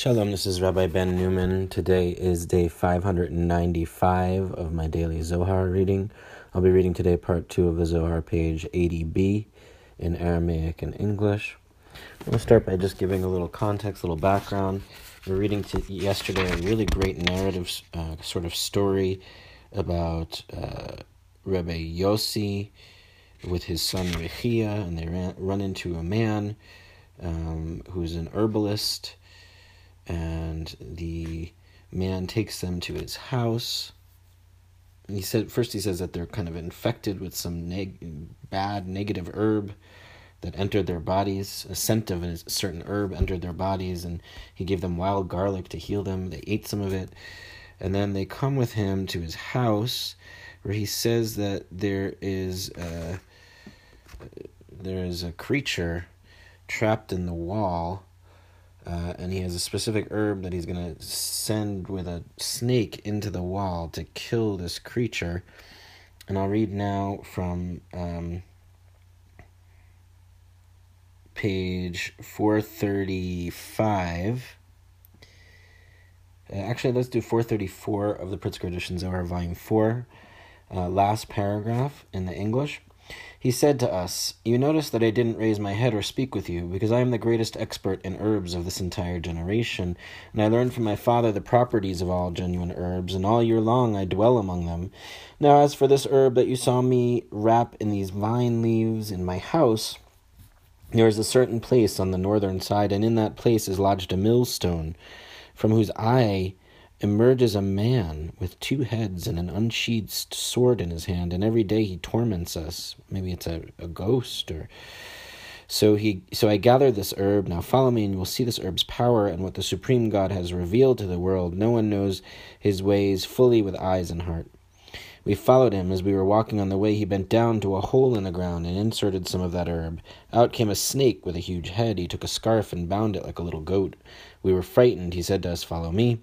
Shalom, this is Rabbi Ben Newman. Today is day 595 of my daily Zohar reading. I'll be reading today part 2 of the Zohar, page 80b, in Aramaic and English. I'm going to start by just giving a little context, a little background. We are reading to yesterday a really great narrative uh, sort of story about uh, Rabbi Yossi with his son Rechia, and they ran, run into a man um, who's an herbalist and the man takes them to his house. he said first he says that they're kind of infected with some neg- bad negative herb that entered their bodies. A scent of a certain herb entered their bodies, and he gave them wild garlic to heal them. They ate some of it, and then they come with him to his house, where he says that there is a, there is a creature trapped in the wall uh, and he has a specific herb that he's going to send with a snake into the wall to kill this creature. And I'll read now from um, page 435. Uh, actually, let's do 434 of the Pritzker edition Zohar, volume 4, uh, last paragraph in the English. He said to us, You notice that I didn't raise my head or speak with you, because I am the greatest expert in herbs of this entire generation, and I learned from my father the properties of all genuine herbs, and all year long I dwell among them. Now, as for this herb that you saw me wrap in these vine leaves in my house, there is a certain place on the northern side, and in that place is lodged a millstone, from whose eye emerges a man with two heads and an unsheathed sword in his hand, and every day he torments us. Maybe it's a, a ghost or so he so I gather this herb. Now follow me and you will see this herb's power and what the supreme God has revealed to the world. No one knows his ways fully with eyes and heart. We followed him as we were walking on the way. He bent down to a hole in the ground and inserted some of that herb. Out came a snake with a huge head. He took a scarf and bound it like a little goat. We were frightened. He said to us, Follow me.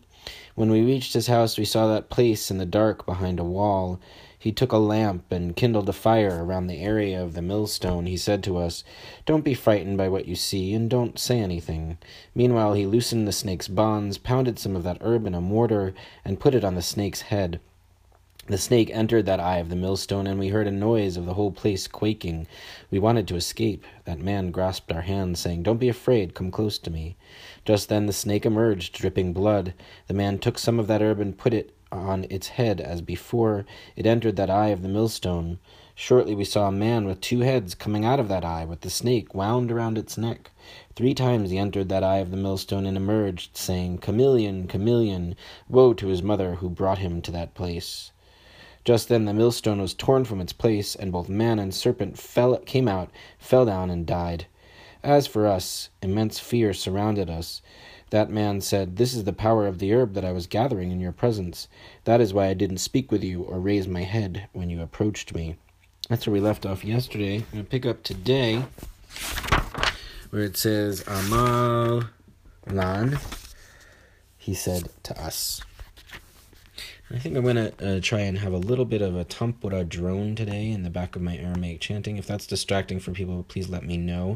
When we reached his house, we saw that place in the dark behind a wall. He took a lamp and kindled a fire around the area of the millstone. He said to us, Don't be frightened by what you see, and don't say anything. Meanwhile, he loosened the snake's bonds, pounded some of that herb in a mortar, and put it on the snake's head. The snake entered that eye of the millstone, and we heard a noise of the whole place quaking. We wanted to escape. That man grasped our hands, saying, Don't be afraid, come close to me. Just then the snake emerged, dripping blood. The man took some of that herb and put it on its head as before. It entered that eye of the millstone. Shortly we saw a man with two heads coming out of that eye, with the snake wound around its neck. Three times he entered that eye of the millstone and emerged, saying, Chameleon, chameleon, woe to his mother who brought him to that place. Just then the millstone was torn from its place, and both man and serpent fell, came out, fell down, and died. As for us, immense fear surrounded us. That man said, This is the power of the herb that I was gathering in your presence. That is why I didn't speak with you or raise my head when you approached me. That's where we left off yesterday. I'm going to pick up today where it says, Amal Lan, he said to us. I think I'm going to uh, try and have a little bit of a Tampura drone today in the back of my Aramaic chanting. If that's distracting for people, please let me know.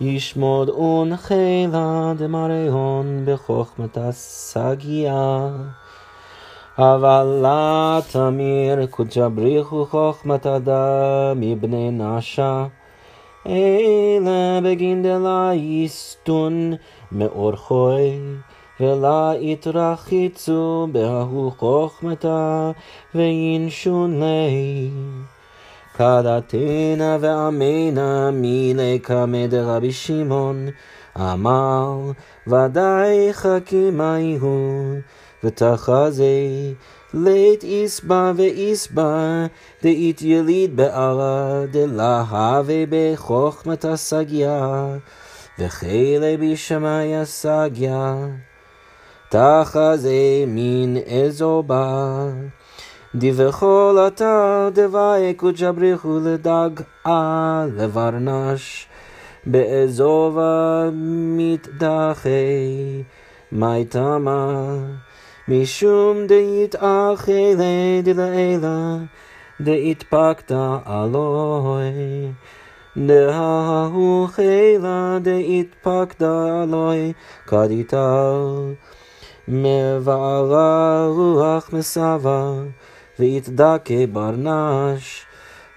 ישמוד ונחילה דמריון בחוכמתה סגיה אבל לה תמיר קודשא בריחו חוכמתה דה מבני נשה אלה בגין דלה יסטון מאורחוי ולה יתרחיצו בהוא חוכמתה וינשון לי. קדתנה ואמנה מילקה מדרבי שמעון, אמר ודאי חכימה יהוא, ותחזה לית איסבא ואיסבא, דאית יליד בערה, דלהבי בחוכמת הסגיה, וכלה בשמי הסגיה, תחזה מן אזובה. דבכל אתה דבעקו ג'בריחו לדגעה לברנש, באזובה מתדחי מי תמה, משום דאית אחי דאיתאחי לדלעילה, דאיתפקת אלוהי. דההו חילה דאיתפקת אלוהי קדיטל, מבעלה רוח מסבה. ויתדכא ברנש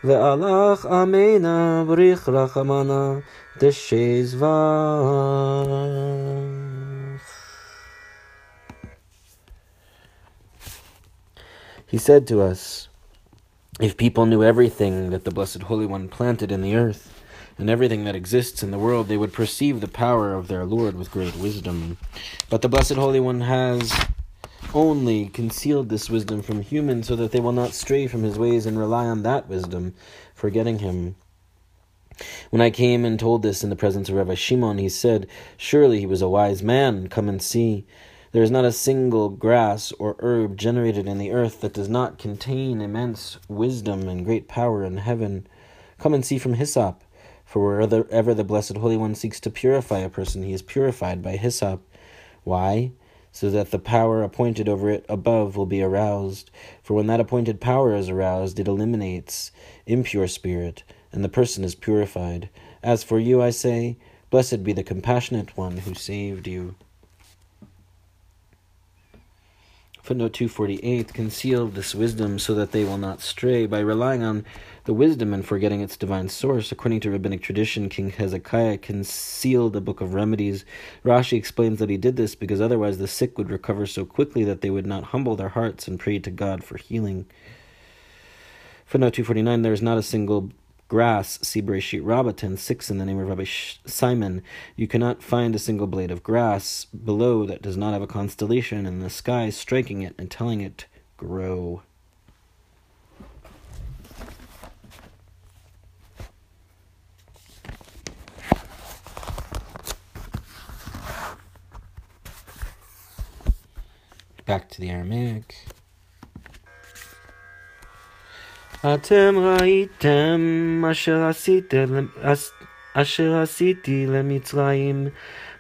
והלך אמנה בריך רחמנה He said to us, If people knew everything that the Blessed Holy One planted in the earth, and everything that exists in the world, they would perceive the power of their Lord with great wisdom. But the Blessed Holy One has only concealed this wisdom from humans so that they will not stray from his ways and rely on that wisdom, forgetting him. When I came and told this in the presence of Rabbi Shimon, he said, Surely he was a wise man. Come and see. There is not a single grass or herb generated in the earth that does not contain immense wisdom and great power in heaven. Come and see from hyssop. For wherever the Blessed Holy One seeks to purify a person, he is purified by hyssop. Why? So that the power appointed over it above will be aroused. For when that appointed power is aroused, it eliminates impure spirit and the person is purified. As for you, I say, Blessed be the compassionate one who saved you. Footnote 248 Conceal this wisdom so that they will not stray. By relying on the wisdom and forgetting its divine source, according to rabbinic tradition, King Hezekiah concealed the book of remedies. Rashi explains that he did this because otherwise the sick would recover so quickly that they would not humble their hearts and pray to God for healing. Footnote 249 There is not a single grass, see Bereshit Rabbah 6 in the name of Rabbi Simon. You cannot find a single blade of grass below that does not have a constellation in the sky striking it and telling it, grow. Back to the Aramaic. אתם ראיתם אשר עשיתם, אשר עשיתי למצרים,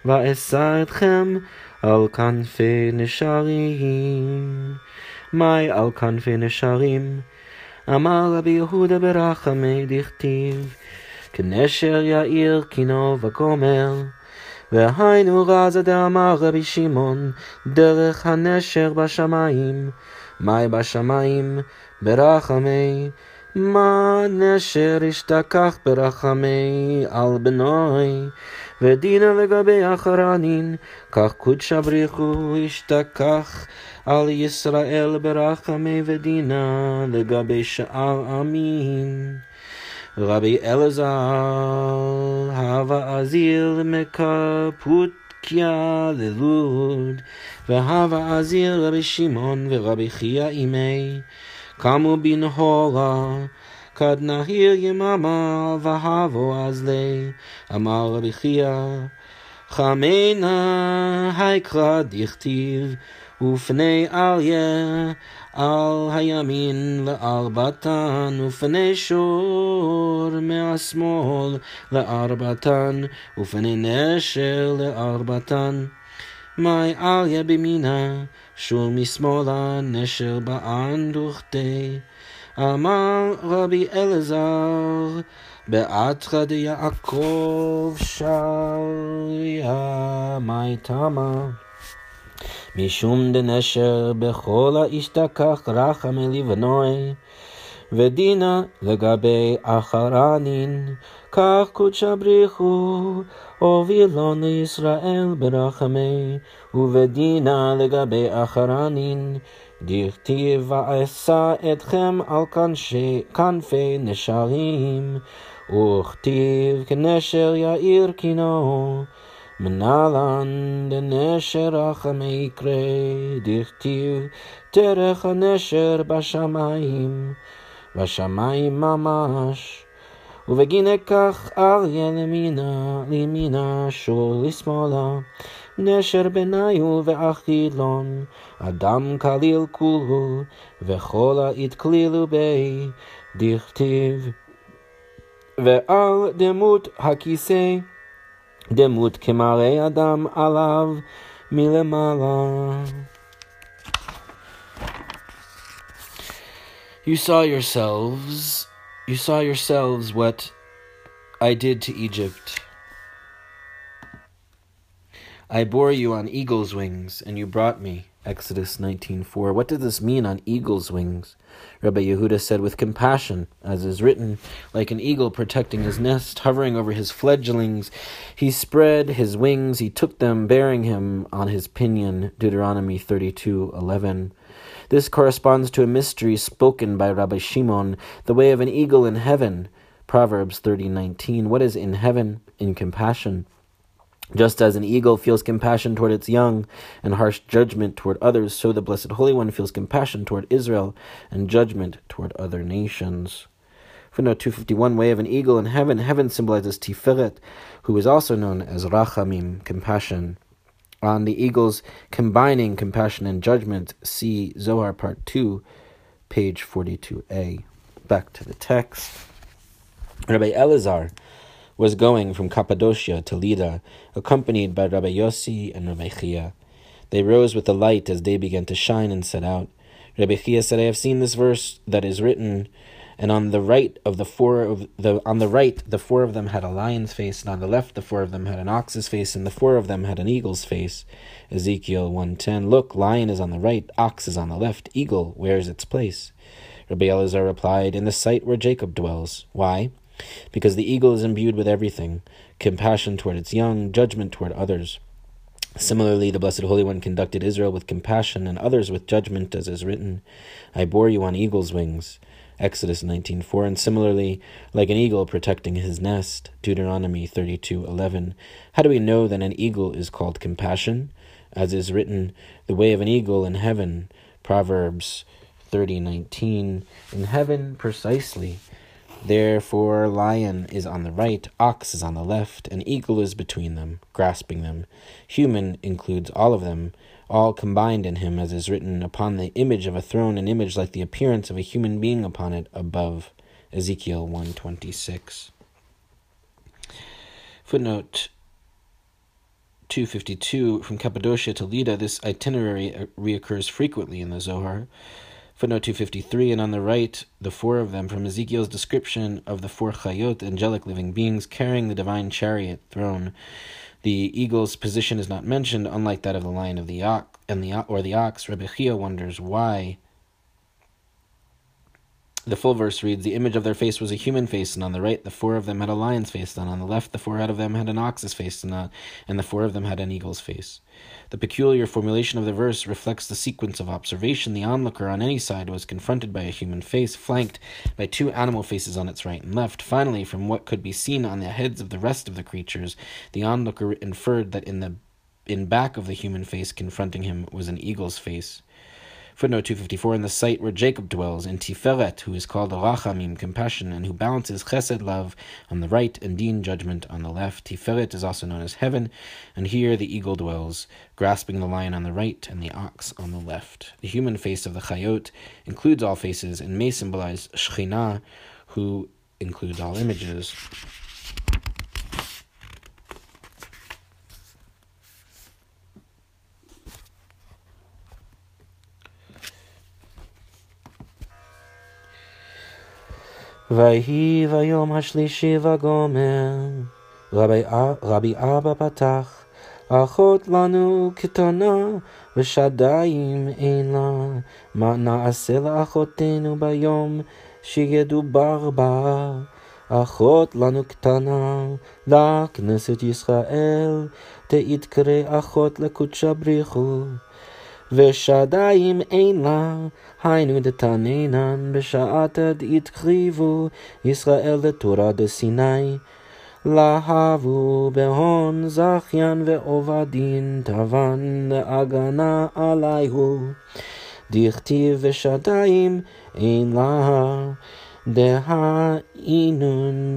ואשא אתכם על כנפי נשרים. מהי על כנפי נשרים? אמר רבי יהודה ברחמי דכתיב, כנשר יאיר קינו וגומר. והיינו רזה דאמר רבי שמעון, דרך הנשר בשמיים. מהי בשמיים? ברחמי, מה נשר השתכח ברחמי על בנוי, ודינה לגבי אחרנין, כך קודשא בריחו השתכח על ישראל ברחמי ודינה לגבי שאר עמין. רבי אלעזר, הווה אזיר מקפוטקיה ללוד, והווה אזיר רבי שמעון ורבי חייא אימי. קמו בנהורה, כד נהיר יממה, והבו אז לי, אמר רבי חייא, חמנה היקרא דכתיב, ופני אריה על הימין לארבעתן, ופני שור מהשמאל לארבעתן, ופני נשר לארבעתן. מי אריה במינה, שור משמאלה, נשר באנדוכתי. אמר רבי אלעזר, באתרא דיעקב שריה, מי תמה. משום דנשר בכל האשתכח רחמי לבנוי, ודינה לגבי אחרנין, כך קודשא בריחו, הובילון לישראל ברחמי, ובדינה לגבי אחרנין, דכתיב ואשא אתכם על כנפי נשרים, וכתיב כנשר יאיר קינו. מנהלן דנשר רחמי יקרא, דכתיב דרך הנשר בשמיים, בשמיים ממש. ובגין כך אריה למינה, לימינה, שור לשמאלה, נשר בניו ואכילון, אדם כליל כולו, וכל האתכלילו בי, דכתיב. ועל דמות הכיסא, דמות כמראה אדם עליו מלמעלה. You saw yourselves, you saw yourselves what I did to Egypt. I bore you on eagle's wings, and you brought me. Exodus 19:4. What does this mean on eagle's wings? Rabbi Yehuda said, with compassion, as is written, like an eagle protecting his nest, hovering over his fledglings, he spread his wings, he took them, bearing him on his pinion. Deuteronomy 32:11. This corresponds to a mystery spoken by Rabbi Shimon, the way of an eagle in heaven. Proverbs 30:19. What is in heaven? In compassion. Just as an eagle feels compassion toward its young and harsh judgment toward others, so the Blessed Holy One feels compassion toward Israel and judgment toward other nations. Footnote 251 Way of an eagle in heaven. Heaven symbolizes Tiferet, who is also known as Rachamim, compassion. On the eagles combining compassion and judgment, see Zohar Part 2, page 42a. Back to the text. Rabbi Elazar was going from Cappadocia to Lydda, accompanied by Rabbi Yossi and Rabbi Chia. They rose with the light as day began to shine and set out. Rabbi Chia said, I have seen this verse that is written, and on the right of the four of the on the right the four of them had a lion's face, and on the left the four of them had an ox's face, and the four of them had an eagle's face. Ezekiel one ten. Look, lion is on the right, ox is on the left, eagle, where is its place? Rabbi Elazar replied, In the site where Jacob dwells. Why? Because the eagle is imbued with everything compassion toward its young, judgment toward others. Similarly, the Blessed Holy One conducted Israel with compassion and others with judgment, as is written, I bore you on eagle's wings. Exodus 19:4 and similarly like an eagle protecting his nest Deuteronomy 32:11 how do we know that an eagle is called compassion as is written the way of an eagle in heaven Proverbs 30:19 in heaven precisely Therefore, lion is on the right, ox is on the left, and eagle is between them, grasping them. Human includes all of them, all combined in him, as is written, upon the image of a throne, an image like the appearance of a human being upon it above. Ezekiel 126. Footnote 252 From Cappadocia to Lydda, this itinerary uh, reoccurs frequently in the Zohar. Footnote 253, and on the right, the four of them from Ezekiel's description of the four chayot, angelic living beings, carrying the divine chariot throne. The eagle's position is not mentioned, unlike that of the lion of the ox and the or the ox. Rebbe Chia wonders why the full verse reads The image of their face was a human face, and on the right the four of them had a lion's face, and on the left the four out of them had an ox's face, and, and the four of them had an eagle's face. The peculiar formulation of the verse reflects the sequence of observation. The onlooker on any side was confronted by a human face, flanked by two animal faces on its right and left. Finally, from what could be seen on the heads of the rest of the creatures, the onlooker inferred that in the in back of the human face confronting him was an eagle's face. Footnote 254 in the site where Jacob dwells, in Tiferet, who is called Rachamim, compassion, and who balances chesed, love, on the right, and din, judgment, on the left. Tiferet is also known as heaven, and here the eagle dwells, grasping the lion on the right and the ox on the left. The human face of the Chayot includes all faces and may symbolize Shekhinah, who includes all images. ויהי ביום השלישי וגומר, רבי, רבי אבא פתח, אחות לנו קטנה, ושדיים אין לה, מה נעשה לאחותנו ביום שידובר בה? אחות לנו קטנה, לכנסת ישראל, תתקרא אחות לקודשא בריחו. ושדיים אין לה, היינו דתנינן בשעת דהתקריבו ישראל לתורה דסיני. להבו בהון זכיין ועובדין תבן להגנה עליהו. דכתיב ושדיים אין לה, דהאינון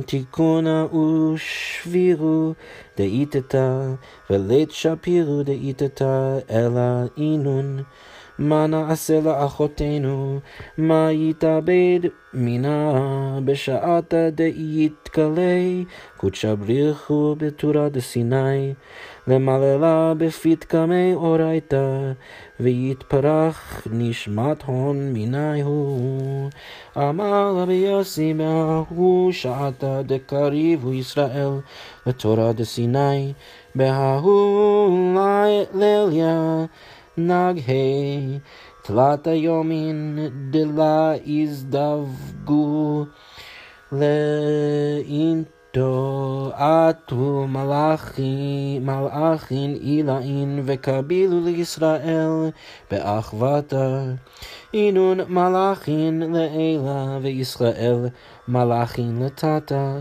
תיקונה ושבירו דאיתתה ולית שפירו דאיתתה אלא אינון מה נעשה לאחותינו? מה יתאבד מינה בשעתה דאיתקלה? קודשה בריחו בתורה דסיני, למללה בפתקמי אורייתא, ויתפרח נשמת הון מיני הוא. אמר רבי יוסי בההוא שעתה דקריבו ישראל לתורה דסיני, בההוא ליליה נגהי תלת היומין דלה יזדווגו לאינטו עטו מלאכין אילאין וקבילו לישראל באחוותה אינון מלאכין לאלה וישראל מלאכין לטאטה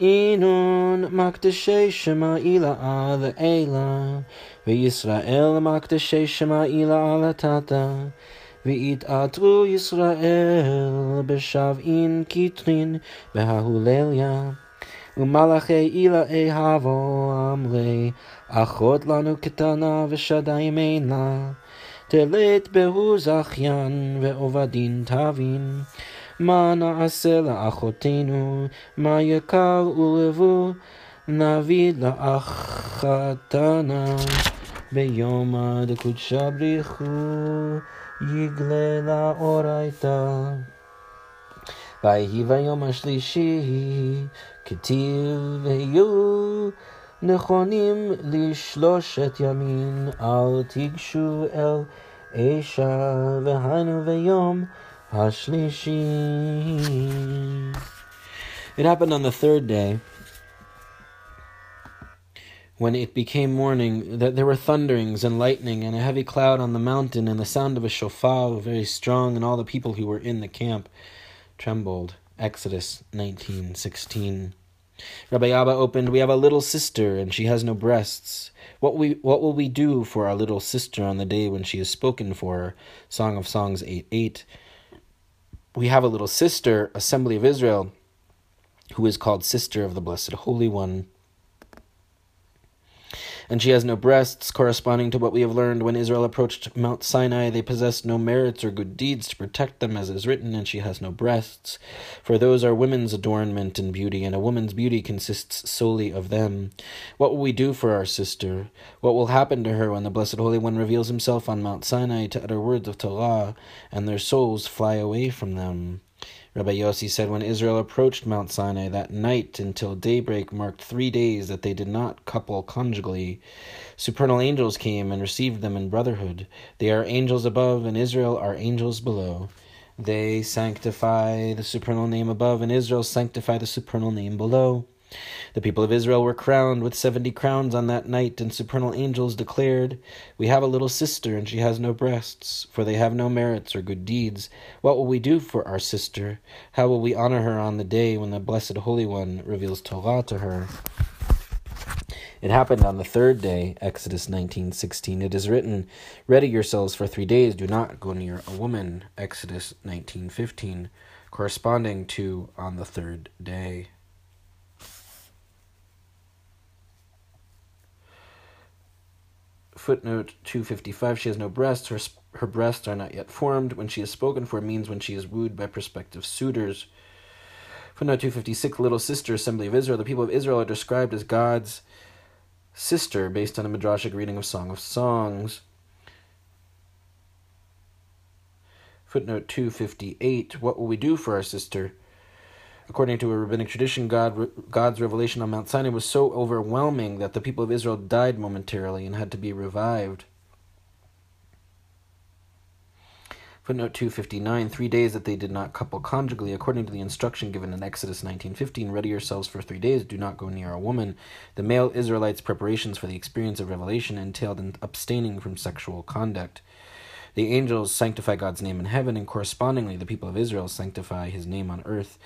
אינון מקדשי שמע אילאה לאלה וישראל מקדשי שמע אילאה לטאטה ויתעטרו ישראל בשבעין קיטרין בההולליה ומלאכי אילאי הבו אמרי אחות לנו קטנה ושדיים אין לה תלת בהו זכיין ועובדין תבין מה נעשה לאחותינו, מה יקר ולבוא, נביא לאחתנה. ביומא דקודשא בריחו, יגלה לאורייתא. ויהי ביום השלישי, כתיב היו נכונים לשלושת ימים, אל תיגשו אל אישה, והיינו ביום Hashlishi. It happened on the third day, when it became morning, that there were thunderings and lightning and a heavy cloud on the mountain, and the sound of a shofar very strong, and all the people who were in the camp trembled. Exodus 19:16. Rabbi Abba opened, We have a little sister, and she has no breasts. What we what will we do for our little sister on the day when she is spoken for? Song of Songs 8 8 we have a little sister, Assembly of Israel, who is called Sister of the Blessed Holy One and she has no breasts, corresponding to what we have learned when Israel approached Mount Sinai. They possessed no merits or good deeds to protect them, as is written, and she has no breasts. For those are women's adornment and beauty, and a woman's beauty consists solely of them. What will we do for our sister? What will happen to her when the Blessed Holy One reveals himself on Mount Sinai to utter words of Torah, and their souls fly away from them? Rabbi Yossi said when Israel approached Mount Sinai that night until daybreak marked three days that they did not couple conjugally. Supernal angels came and received them in brotherhood. They are angels above, and Israel are angels below. They sanctify the supernal name above, and Israel sanctify the supernal name below. The people of Israel were crowned with seventy crowns on that night, and supernal angels declared, We have a little sister, and she has no breasts, for they have no merits or good deeds. What will we do for our sister? How will we honor her on the day when the Blessed Holy One reveals Torah to her? It happened on the third day, Exodus 19:16. It is written, "Ready yourselves for 3 days, do not go near a woman." Exodus 19:15, corresponding to on the third day. Footnote 255 She has no breasts. Her, her breasts are not yet formed. When she is spoken for means when she is wooed by prospective suitors. Footnote 256 Little Sister, Assembly of Israel. The people of Israel are described as God's sister based on a midrashic reading of Song of Songs. Footnote 258 What will we do for our sister? According to a rabbinic tradition, God, God's revelation on Mount Sinai was so overwhelming that the people of Israel died momentarily and had to be revived. Footnote 259 Three days that they did not couple conjugally, according to the instruction given in Exodus 19:15, ready yourselves for three days, do not go near a woman. The male Israelites' preparations for the experience of revelation entailed in abstaining from sexual conduct. The angels sanctify God's name in heaven, and correspondingly, the people of Israel sanctify his name on earth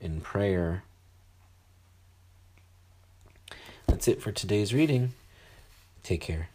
in prayer. That's it for today's reading. Take care.